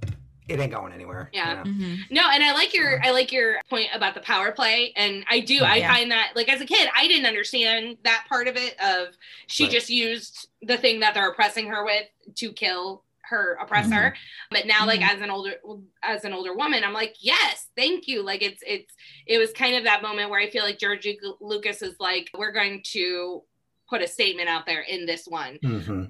it ain't going anywhere. you Yeah. know? Mhm. No, and I like your I like your point about the power play, and I do. I Yeah. find that like as a kid, I didn't understand that part of it. Of she Right. just used the thing that they're oppressing her with to kill her oppressor. Mm-hmm. But now, like as an older as an older woman, I'm like, yes, thank you. Like it's it's it was kind of that moment where I feel like George Lucas is like, we're going to put a statement out there in this one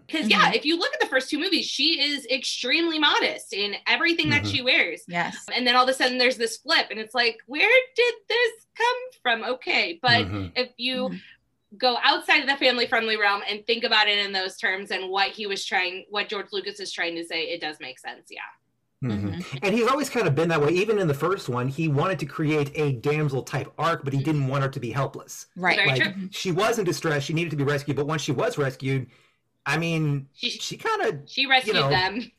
because yeah if you look at the first two movies she is extremely modest in everything that Mhm. she wears Yes. and then all of a sudden there's this flip and it's like where did this come from okay but Mhm. if you. Go outside of the family friendly realm and think about it in those terms and what he was trying what george lucas is trying to say it does make sense yeah Mhm. Mhm. And he's always kind of been that way. Even in the first one, he wanted to create a damsel type arc, but he didn't want her to be helpless. Right. Very like true. she was in distress she needed to be rescued but once she was rescued i mean She- she kind of she rescued know, them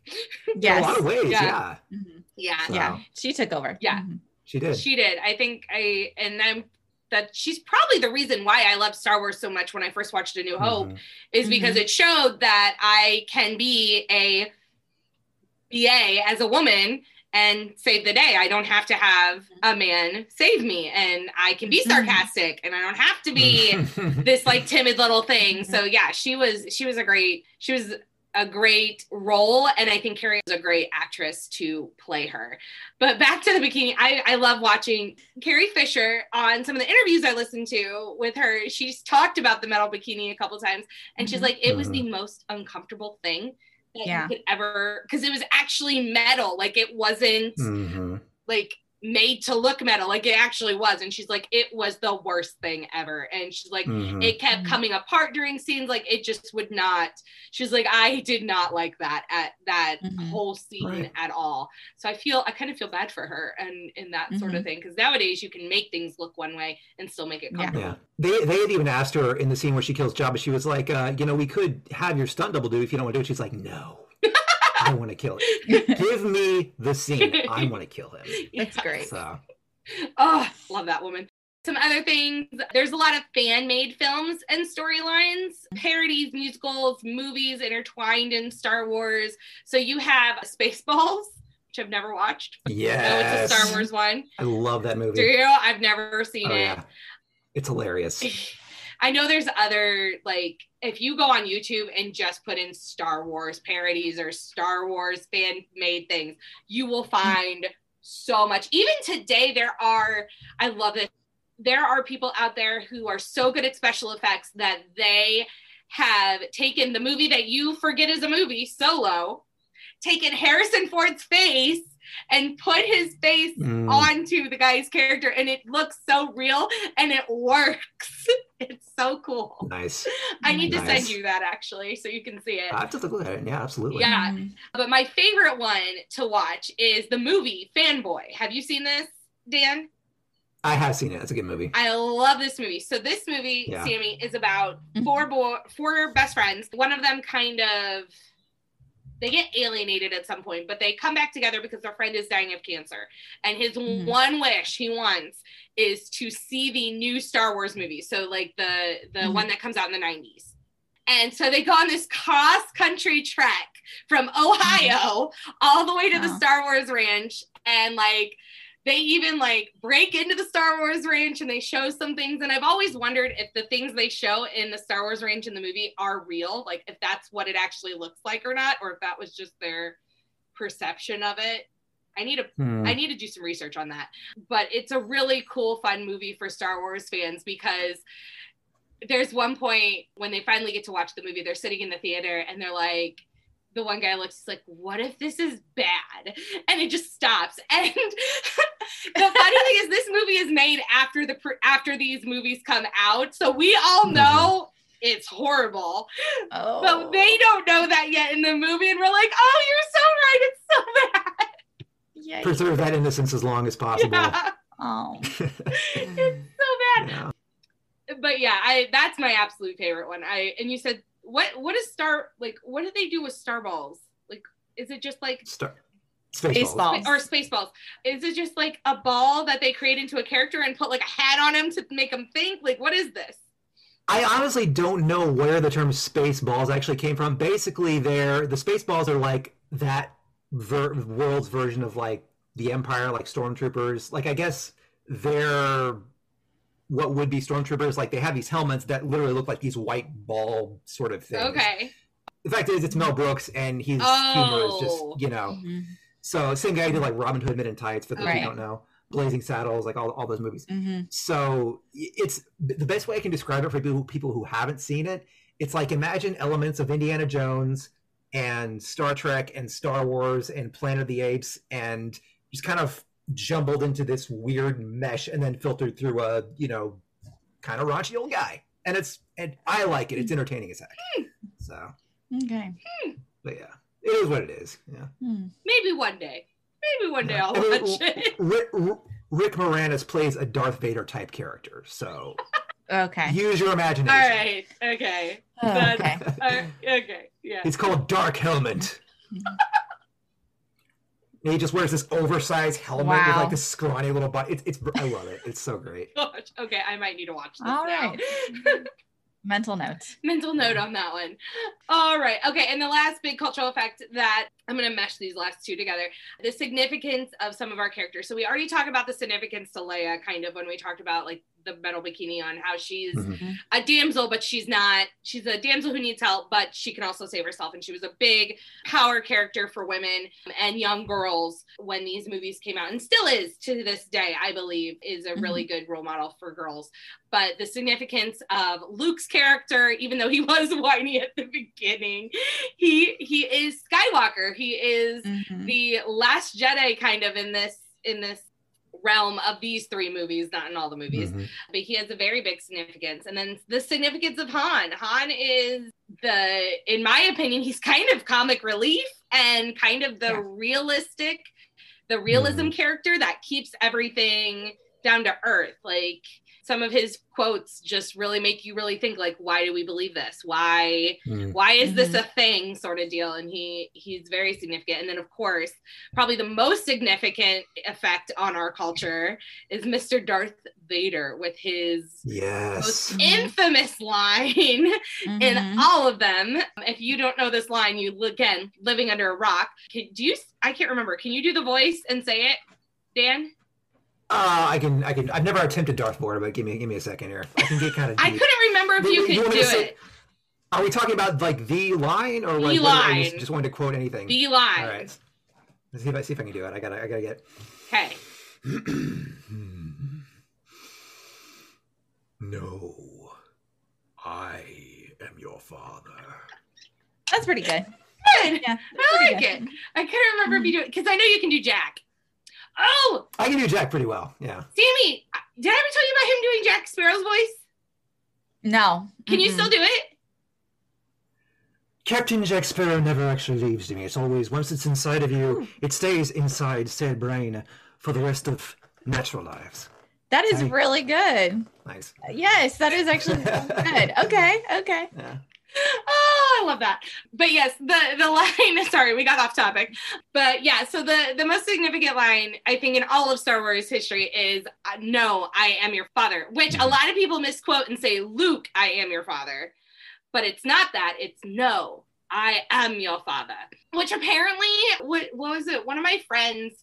in a lot of ways Yeah. yeah, Mhm. yeah So- Yeah. She took over. Yeah. Mhm. she did She did. I think I and I'm that she's probably the reason why I love Star Wars so much when I first watched A New Hope Mhm. is because it showed that I can be a BA as a woman and save the day. I don't have to have a man save me and I can be Mhm. sarcastic and I don't have to be [LAUGHS] this like timid little thing. So yeah, she was she was a great she was a great role and I think Carrie is a great actress to play her. But back to the bikini, I, I love watching Carrie Fisher on some of the interviews I listened to with her. She's talked about the metal bikini a couple times and she's Mhm. like, it was the most uncomfortable thing that Yeah. you could ever because it was actually metal. Like it wasn't Mhm. like made to look metal like it actually was and she's like it was the worst thing ever and she's like Mhm. it kept Mhm. coming apart during scenes like it just would not she's like i did not like that at that Mhm. whole scene Right. at all so i feel i kind of feel bad for her and in that sort of thing because nowadays you can make things look one way and still make it Yeah. comfortable yeah they, they had even asked her in the scene where she kills Jabba she was like uh, you know we could have your stunt double do if you don't want to do it she's like no i want to kill it give me the scene i [LAUGHS] want to kill him That's great. so Oh, love that woman. Some other things. There's a lot of fan made films and storylines, parodies, musicals, movies intertwined in Star Wars. So you have Spaceballs, which I've never watched. I know yes it's a Star Wars one. i love that movie Do you? I've never seen oh it. yeah it's hilarious [LAUGHS] I know there's other like if you go on YouTube and just put in Star Wars parodies or Star Wars fan made things, you will find so much. Even today, there are. I love this there are people out there who are so good at special effects that they have taken the movie that you forget is a movie, Solo, taken Harrison Ford's face and put his face Mm. onto the guy's character and it looks so real and it works. [LAUGHS] it's so cool. Nice. I need to send you that actually so you can see it. I have to look at it. Yeah, absolutely. Yeah. Mhm. But my favorite one to watch is the movie Fanboy. Have you seen this, Dan? I have seen it. It's a good movie. I love this movie. So this movie, Yeah. Sammy, is about Mhm. four boy, four best friends. One of them kind of they get alienated at some point, but they come back together because their friend is dying of cancer. And his Mhm. one wish he wants is to see the new Star Wars movie. So like the the Mhm. one that comes out in the 90s. And so they go on this cross country trek from Ohio all the way to the Star Wars ranch and like they even like break into the Star Wars ranch and they show some things. And I've always wondered if the things they show in the Star Wars ranch in the movie are real, like if that's what it actually looks like or not, or if that was just their perception of it. I need to Hmm. I need to do some research on that. But it's a really cool, fun movie for Star Wars fans because there's one point when they finally get to watch the movie, they're sitting in the theater and they're like, the one guy looks like, what if this is bad? And it just stops. [LAUGHS] And the funny thing is, this movie is made after the pr- after these movies come out, so we all mm-hmm. know it's horrible, Oh. but they don't know that yet in the movie, and we're like, oh, you're so right, it's so bad. Yikes. Preserve that innocence as long as possible. Yeah, Oh. [LAUGHS] it's so bad. Yeah. but yeah, I that's my absolute favorite one. I and you said what what is star like what do they do with star balls? Like is it just like Star- Spaceballs. Baseball. or space balls? Is it just like a ball that they create into a character and put like a hat on him to make him think? Like what is this? I honestly don't know where the term space balls actually came from. Basically, they're the space balls are like that ver- world's version of like the Empire, like stormtroopers. Like I guess they're what would be stormtroopers. Like they have these helmets that literally look like these white ball sort of things. Okay. The fact is, it's Mel Brooks, and his humor is Oh. just you know. Mhm. So same guy who did like Robin Hood Men in Tights for those Right. who don't know, Blazing Saddles, like all all those movies. Mhm. So it's the best way I can describe it for people people who haven't seen it. It's like imagine elements of Indiana Jones and Star Trek and Star Wars and Planet of the Apes and just kind of jumbled into this weird mesh and then filtered through a you know kind of raunchy old guy. And it's and I like it. It's entertaining as heck. So, Okay. but yeah, it is what it is. Yeah. Hmm. Maybe one day. Maybe one day I'll I mean, watch it. Rick, Rick Moranis plays a Darth Vader type character, so Okay. use your imagination. All right. Okay. Oh, That's- okay. Uh, okay. Yeah. It's called Dark Helmet. [LAUGHS] And he just wears this oversized helmet with like this scrawny little butt. It's, it's I love it. It's so great. [LAUGHS] Gosh. Okay. I might need to watch this All now. right. [LAUGHS] Mental note. mental note on that one. All right. Okay. And the last big cultural effect that I'm going to mesh these last two together the significance of some of our characters. So we already talked about the significance to Leia kind of when we talked about like the metal bikini on how she's Mhm. a damsel, but she's not, she's a damsel who needs help, but she can also save herself. And she was a big power character for women and young girls when these movies came out, and still is to this day, I believe, is a really good role model for girls. But the significance of Luke's character, even though he [LAUGHS] was whiny at the beginning, he he is Skywalker. He is Mhm. the last Jedi kind of in this in this realm of these three movies, not in all the movies Mhm. but he has a very big significance. And then the significance of Han. Han is the, in my opinion, he's kind of comic relief and kind of the Yeah. realistic, the realism character that keeps everything down to earth. Like some of his quotes just really make you really think like why do we believe this why Mhm. why is this Mhm. a thing sort of deal and he he's very significant and then of course probably the most significant effect on our culture is mr darth vader with his Yes. most Mhm. infamous line [LAUGHS] in Mhm. all of them if you don't know this line you again living under a rock can do you i can't remember can you do the voice and say it dan Uh, I can. I can. I've never attempted Darth Vader, but give me give me a second here. I can get kind of. i couldn't remember if you wait, you could want do me to say- it Are we talking about like the line or like The what- line. just, just wanted to quote anything? the line All right. Let's see if I see if I can do it. I gotta. I gotta get. okay [CLEARS THROAT] No, I am your father. That's pretty good. Good. Yeah, I like pretty it. I couldn't remember if you do it because I know you can do Jack. Oh, I can do Jack pretty well. Yeah. Sammy, did I ever tell you about him doing Jack Sparrow's voice? No. Can you Mm-mm. still do it? Captain Jack Sparrow never actually leaves me. It's always once it's inside of you, hmm. it stays inside said brain for the rest of natural lives. That is Hey. really good. Nice. Yes, that is actually good. [LAUGHS] Okay, okay. Yeah. [LAUGHS] Oh, I love that. But yes, the the line. [LAUGHS] Sorry, we got off topic. But yeah, so the the most significant line I think in all of Star Wars history is uh, "No, I am your father," which a lot of people misquote and say "Luke, I am your father," but it's not that. It's "No, I am your father," which apparently what what was it? One of my friends.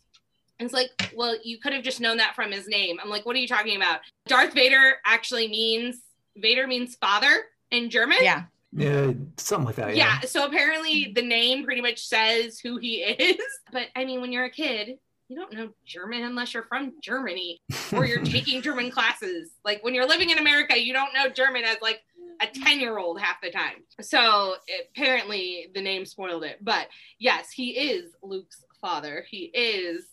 is like, well, you could have just known that from his name. I'm like, what are you talking about? Darth Vader actually means Vader means father in German. Yeah. Yeah, something like that. Yeah. Yeah. So apparently the name pretty much says who he [LAUGHS] is. But I mean, when you're a kid, you don't know German unless you're from Germany or you're [LAUGHS] taking German classes. Like when you're living in America, you don't know German as like a 10 year old half the time. So apparently the name spoiled it. But yes, he is Luke's father. He is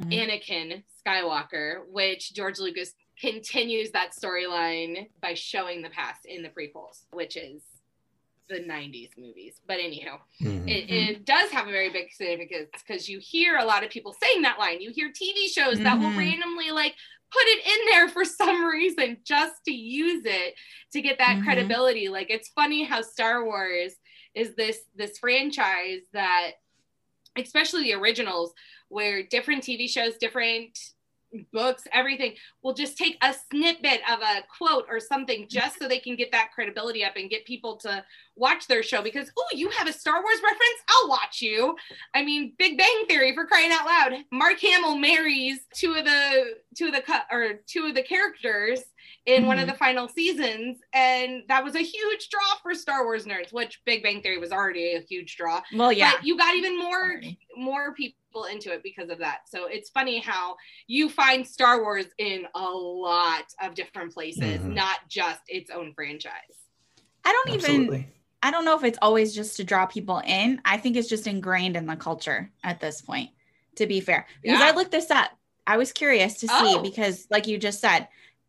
Mhm. Anakin Skywalker, which George Lucas continues that storyline by showing the past in the prequels, which is the 90s movies. But anyhow, Mhm. it, it does have a very big significance because you hear a lot of people saying that line. You hear TV shows that will Mhm. randomly like put it in there for some [LAUGHS] reason just to use it to get that Mhm. credibility. Like it's funny how Star Wars is this this franchise that especially the originals where different TV shows, different books, everything will just take a snippet of a quote or something just so they can get that credibility up and get people to watch their show because oh you have a Star Wars reference? I'll watch you. I mean Big Bang Theory for crying out loud. Mark Hamill marries two of the two of the or two of the characters in one of Mhm. the final seasons and that was a huge draw for Star Wars nerds which Big Bang Theory was already a huge draw Well, yeah. but you got even more Already. more people into it because of that. So it's funny how you find Star Wars in a lot of different places, Mhm. not just its own franchise. I don't even I don't know if it's always just to draw people in. I think it's just ingrained in the culture at this point, to be fair. Because Yeah. I looked this up. I was curious to see Oh. because, like you just said,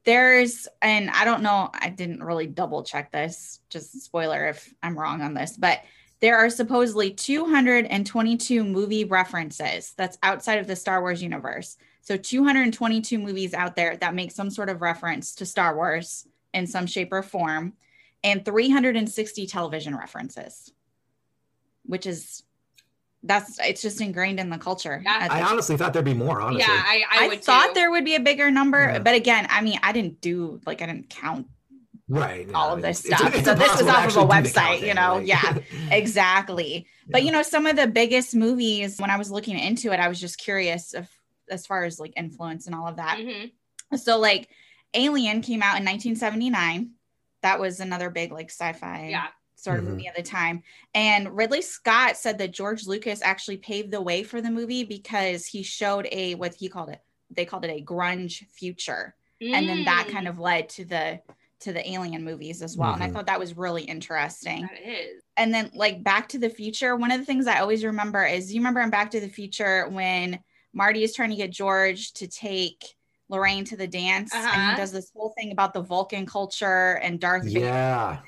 there's, and I don't know, I didn't really double check this, just spoiler if I'm wrong on this, but there are supposedly 222 movie references that's outside of the Star Wars universe. So 222 movies out there that make some sort of reference to Star Wars in some shape or form and 360 television references, which is that's it's just ingrained in the culture. Yeah. I honestly thought there'd be more. Honestly. Yeah, I, I, I, would thought too. there would be a bigger number, Yeah. but again, I mean, I didn't do like I didn't count right. all of this it's- stuff. it's So this was off of a actually do the website, you know, like- yeah. [LAUGHS] exactly. But you know, some of the biggest movies when I was looking into it, I was just curious of as far as like influence and all of that. Mhm. So like Alien came out in 1979. That was another big like sci-fi Yeah. Sort of Mhm. movie at the time. And Ridley Scott said that George Lucas actually paved the way for the movie because he showed a what he called it. They called it a grunge future. And then that Mm, kind of led to the to the alien movies as well. And I Mhm. thought that was really interesting. that is. And then like Back to the Future, one of the things I always remember is you remember in Back to the Future when Marty is trying to get George to take Lorraine to the dance and Uh-huh. he does this whole thing about the Vulcan culture and Darth Vader.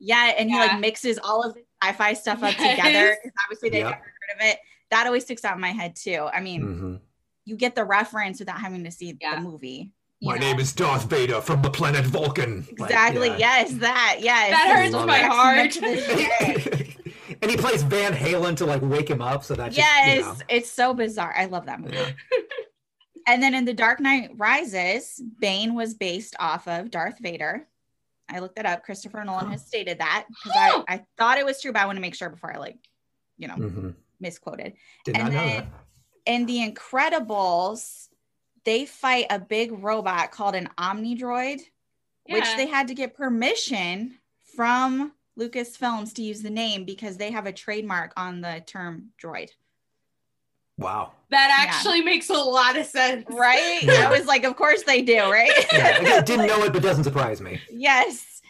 Yeah. Yeah, and he like mixes all of the sci-fi stuff up Yes. together because obviously they've Yep. never heard of it. That always sticks out in my head too. I mean, Mhm. you get the reference without having to see Yeah. the movie. you My know? name is Darth Vader from the planet Vulcan. Like, Exactly. yeah. Yes, that. Yes. That It's hurts my cracks heart. up to this day. and he plays Van Halen to like wake him up, so that just, yes, you know, it's so bizarre. I love that movie. yeah. And then in The Dark Knight Rises, Bane was based off of Darth Vader. I looked it up. Christopher Nolan has stated that because I, I thought it was true, but I want to make sure before I like, you know, Mhm. misquoted. Did And not know then- In The Incredibles, they fight a big robot called an Omnidroid, which they had to get permission from Lucasfilms to use the name because they have a trademark on the term droid. Wow. That Yeah. actually makes a lot of sense. Right? I was like, of course they do, right? [LAUGHS] Yeah, again, didn't know it, but doesn't surprise me. yes.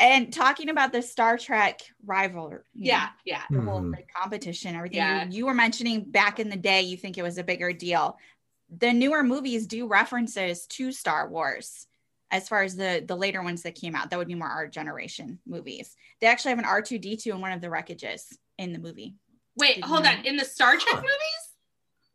And talking about the Star Trek rivalry. you know, Yeah, yeah. the whole Mhm. competition, everything. Yeah. You, you were mentioning back in the day, you think it was a bigger deal. The newer movies do references to Star Wars. As far as the the later ones that came out, that would be more our generation movies. They actually have an R two D two in one of the wreckages in the movie. Wait, Did hold you on. In the Star Trek Huh. movies?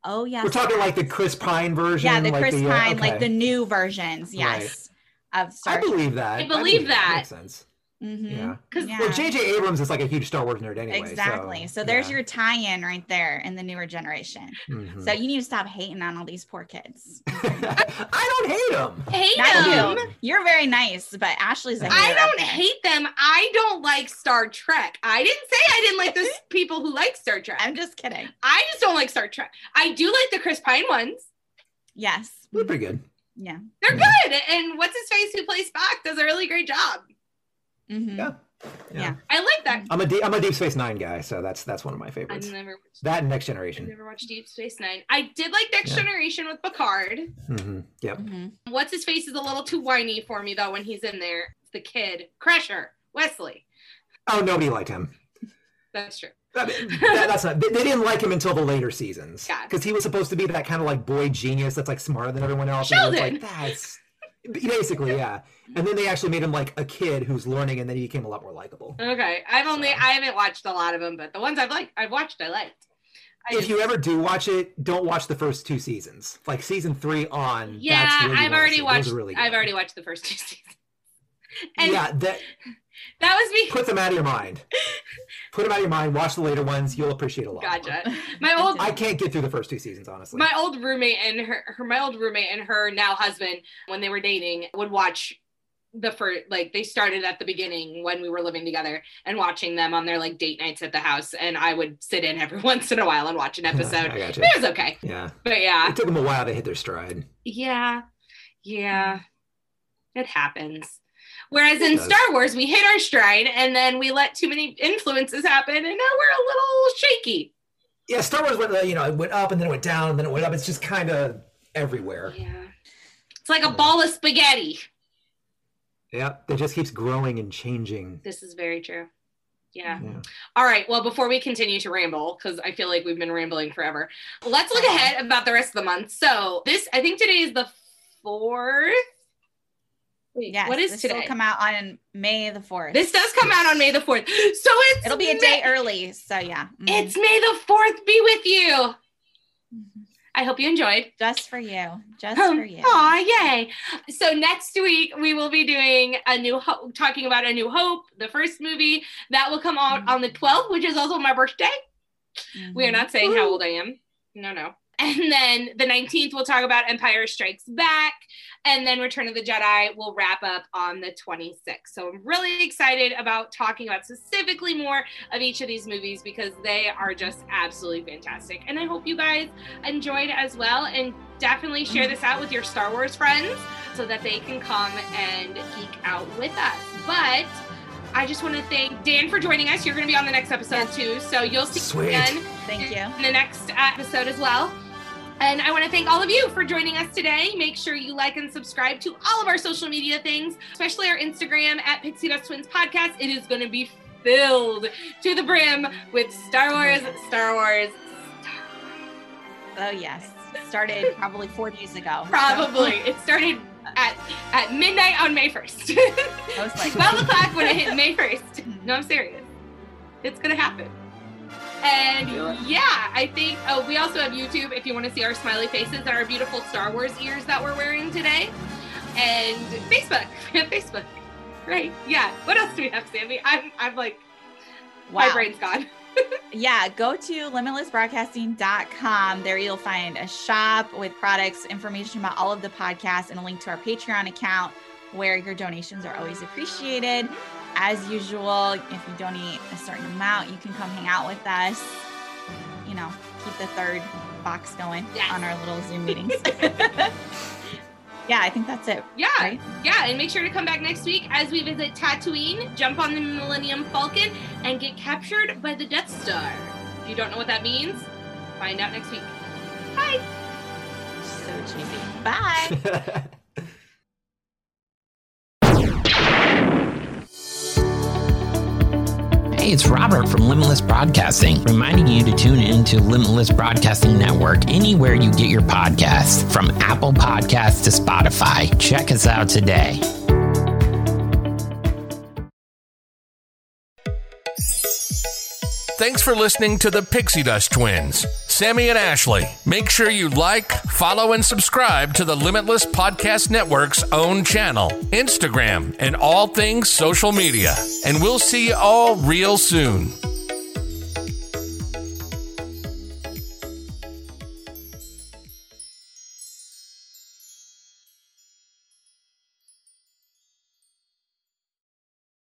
Oh yeah, We're talking like the Chris Pine version. yeah, the like Chris uh, Pine, like okay. the new versions, Right. yes, of Star. I believe that. I believe that. Makes sense. Mhm. Yeah. 'Cause- Yeah. Well, J.J. Abrams is like a huge Star Wars nerd anyway. exactly. So, there's yeah. your tie-in right there in the newer generation. Mhm. So you need to stop hating on all these poor kids. [LAUGHS] I don't hate them. Hate Not them. you. You're very nice, but Ashley's a hater. I don't hate them. I don't like Star Trek. I didn't say I didn't like those [LAUGHS] people who like Star Trek. I'm just kidding. I just don't like Star Trek. I do like the Chris Pine ones. Yes. They're pretty good. Yeah. They're Yeah. good. And what's his face who plays Spock does a really great job. Mhm. Yeah. Yeah. I like that. I'm a D- I'm a Deep Space Nine guy, so that's that's one of my I've favorites. never watched That and Next I've Generation. never watched Deep Space Nine. I did like Next Yeah. Generation with Picard. hmm Yep. Mhm. What's his face is a little too whiny for me though when he's in there. It's the kid. Crusher. Wesley. Oh, nobody liked him. That's true. I mean, [LAUGHS] that- that's not. They, they didn't like him until the later seasons Yeah. because he was supposed to be that kind of like boy genius that's like smarter than everyone else. and was Sheldon. like that's [LAUGHS] basically yeah. And then they actually made him like a kid who's learning, and then he became a lot more likable. Okay. I've only So- I haven't watched a lot of them, but the ones I've liked I've watched I liked. I If just- you ever do watch it, don't watch the first two seasons. Like season three on. yeah, where I've already watched really I've already watched the first two [LAUGHS] seasons. And yeah, that [LAUGHS] that was me. put them out of your mind. Put them out of your mind. Watch the later ones. You'll appreciate a lot. more. Gotcha. [LAUGHS] My old I can't get through the first two seasons, honestly. my old roommate and her, her my old roommate and her now husband when they were dating would watch the first like they started at the beginning when we were living together and watching them on their like date nights at the house and I would sit in every [LAUGHS] once in a while and watch an [LAUGHS] episode. It was okay. Yeah, But yeah. it took them a while to hit their stride. Yeah. Yeah. It happens. Whereas in does. Star Wars, we hit our stride and then we let too many influences happen and now we're a little shaky. Yeah, Star Wars went, you know, it went up and then it went down and then it went up. It's just kind of everywhere. Yeah. It's like a ball of spaghetti. Yep, it just keeps growing and changing. This is very true. Yeah. Yeah. All right. Well, before we continue to ramble, because I feel like we've been rambling forever, let's look ahead about the rest of the month. So this, I think today is the fourth. Wait, Yes. what is this today? will come out on May the 4th. this does come out on May the 4th. So it's It'll be a May- day early. So yeah. Mhm. It's May the 4th be with you. I hope you enjoyed. just for you. Just Um, for you. Aw, yay. So next week we will be doing a new hope, talking about a new hope, the first movie that will come out on the 12th, which is also my birthday. We are Mhm. not saying how old I am. No, no. And then the 19th, we'll talk about Empire Strikes Back. And then Return of the Jedi will wrap up on the 26th. So I'm really excited about talking about specifically more of each of these movies because they are just absolutely fantastic. And I hope you guys enjoyed as well. And definitely share this out with your Star Wars friends so that they can come and geek out with us. But I just want to thank Dan for joining us. You're going to be on the next episode too. So you'll see Sweet. Dan Thank you. in the next uh, episode as well. And I want to thank all of you for joining us today. Make sure you like and subscribe to all of our social media things, especially our Instagram at Pixie Dust Twins Podcast. It is going to be filled to the brim with Star Wars, Star Wars, Star Wars. Oh yes. Started probably four days ago. [LAUGHS] so- probably. [LAUGHS] It started at, at midnight on May 1st. Most likely. [LAUGHS] 12 o'clock when it hit May 1st. No, I'm serious. It's going to happen. And yeah, I think oh, we also have YouTube if you want to see our smiley faces and our beautiful Star Wars ears that we're wearing today. And Facebook. We [LAUGHS] have Facebook. Right. Yeah. What else do we have, Sammy? I'm, I'm like, my brain's gone. [LAUGHS] yeah, go to limitlessbroadcasting.com. There you'll find a shop with products, information about all of the podcasts, and a link to our Patreon account where your donations are always appreciated. As usual, if you donate a certain amount, you can come hang out with us. You know, keep the third box going Yes. on our little Zoom meetings. [LAUGHS] [LAUGHS] yeah, I think that's it. Yeah. Right? Yeah. And make sure to come back next week as we visit Tatooine, jump on the Millennium Falcon, and get captured by the Death Star. If you don't know what that means, find out next week. Bye. So cheesy. Bye. [LAUGHS] Hey, it's Robert from Limitless Broadcasting, reminding you to tune in to Limitless Broadcasting Network anywhere you get your podcasts, from Apple Podcasts to Spotify. Check us out today. Thanks for listening to the Pixie Dust Twins, Sammy and Ashley. Make sure you like, follow, and subscribe to the Limitless Podcast Network's own channel, Instagram, and all things social media. And we'll see you all real soon.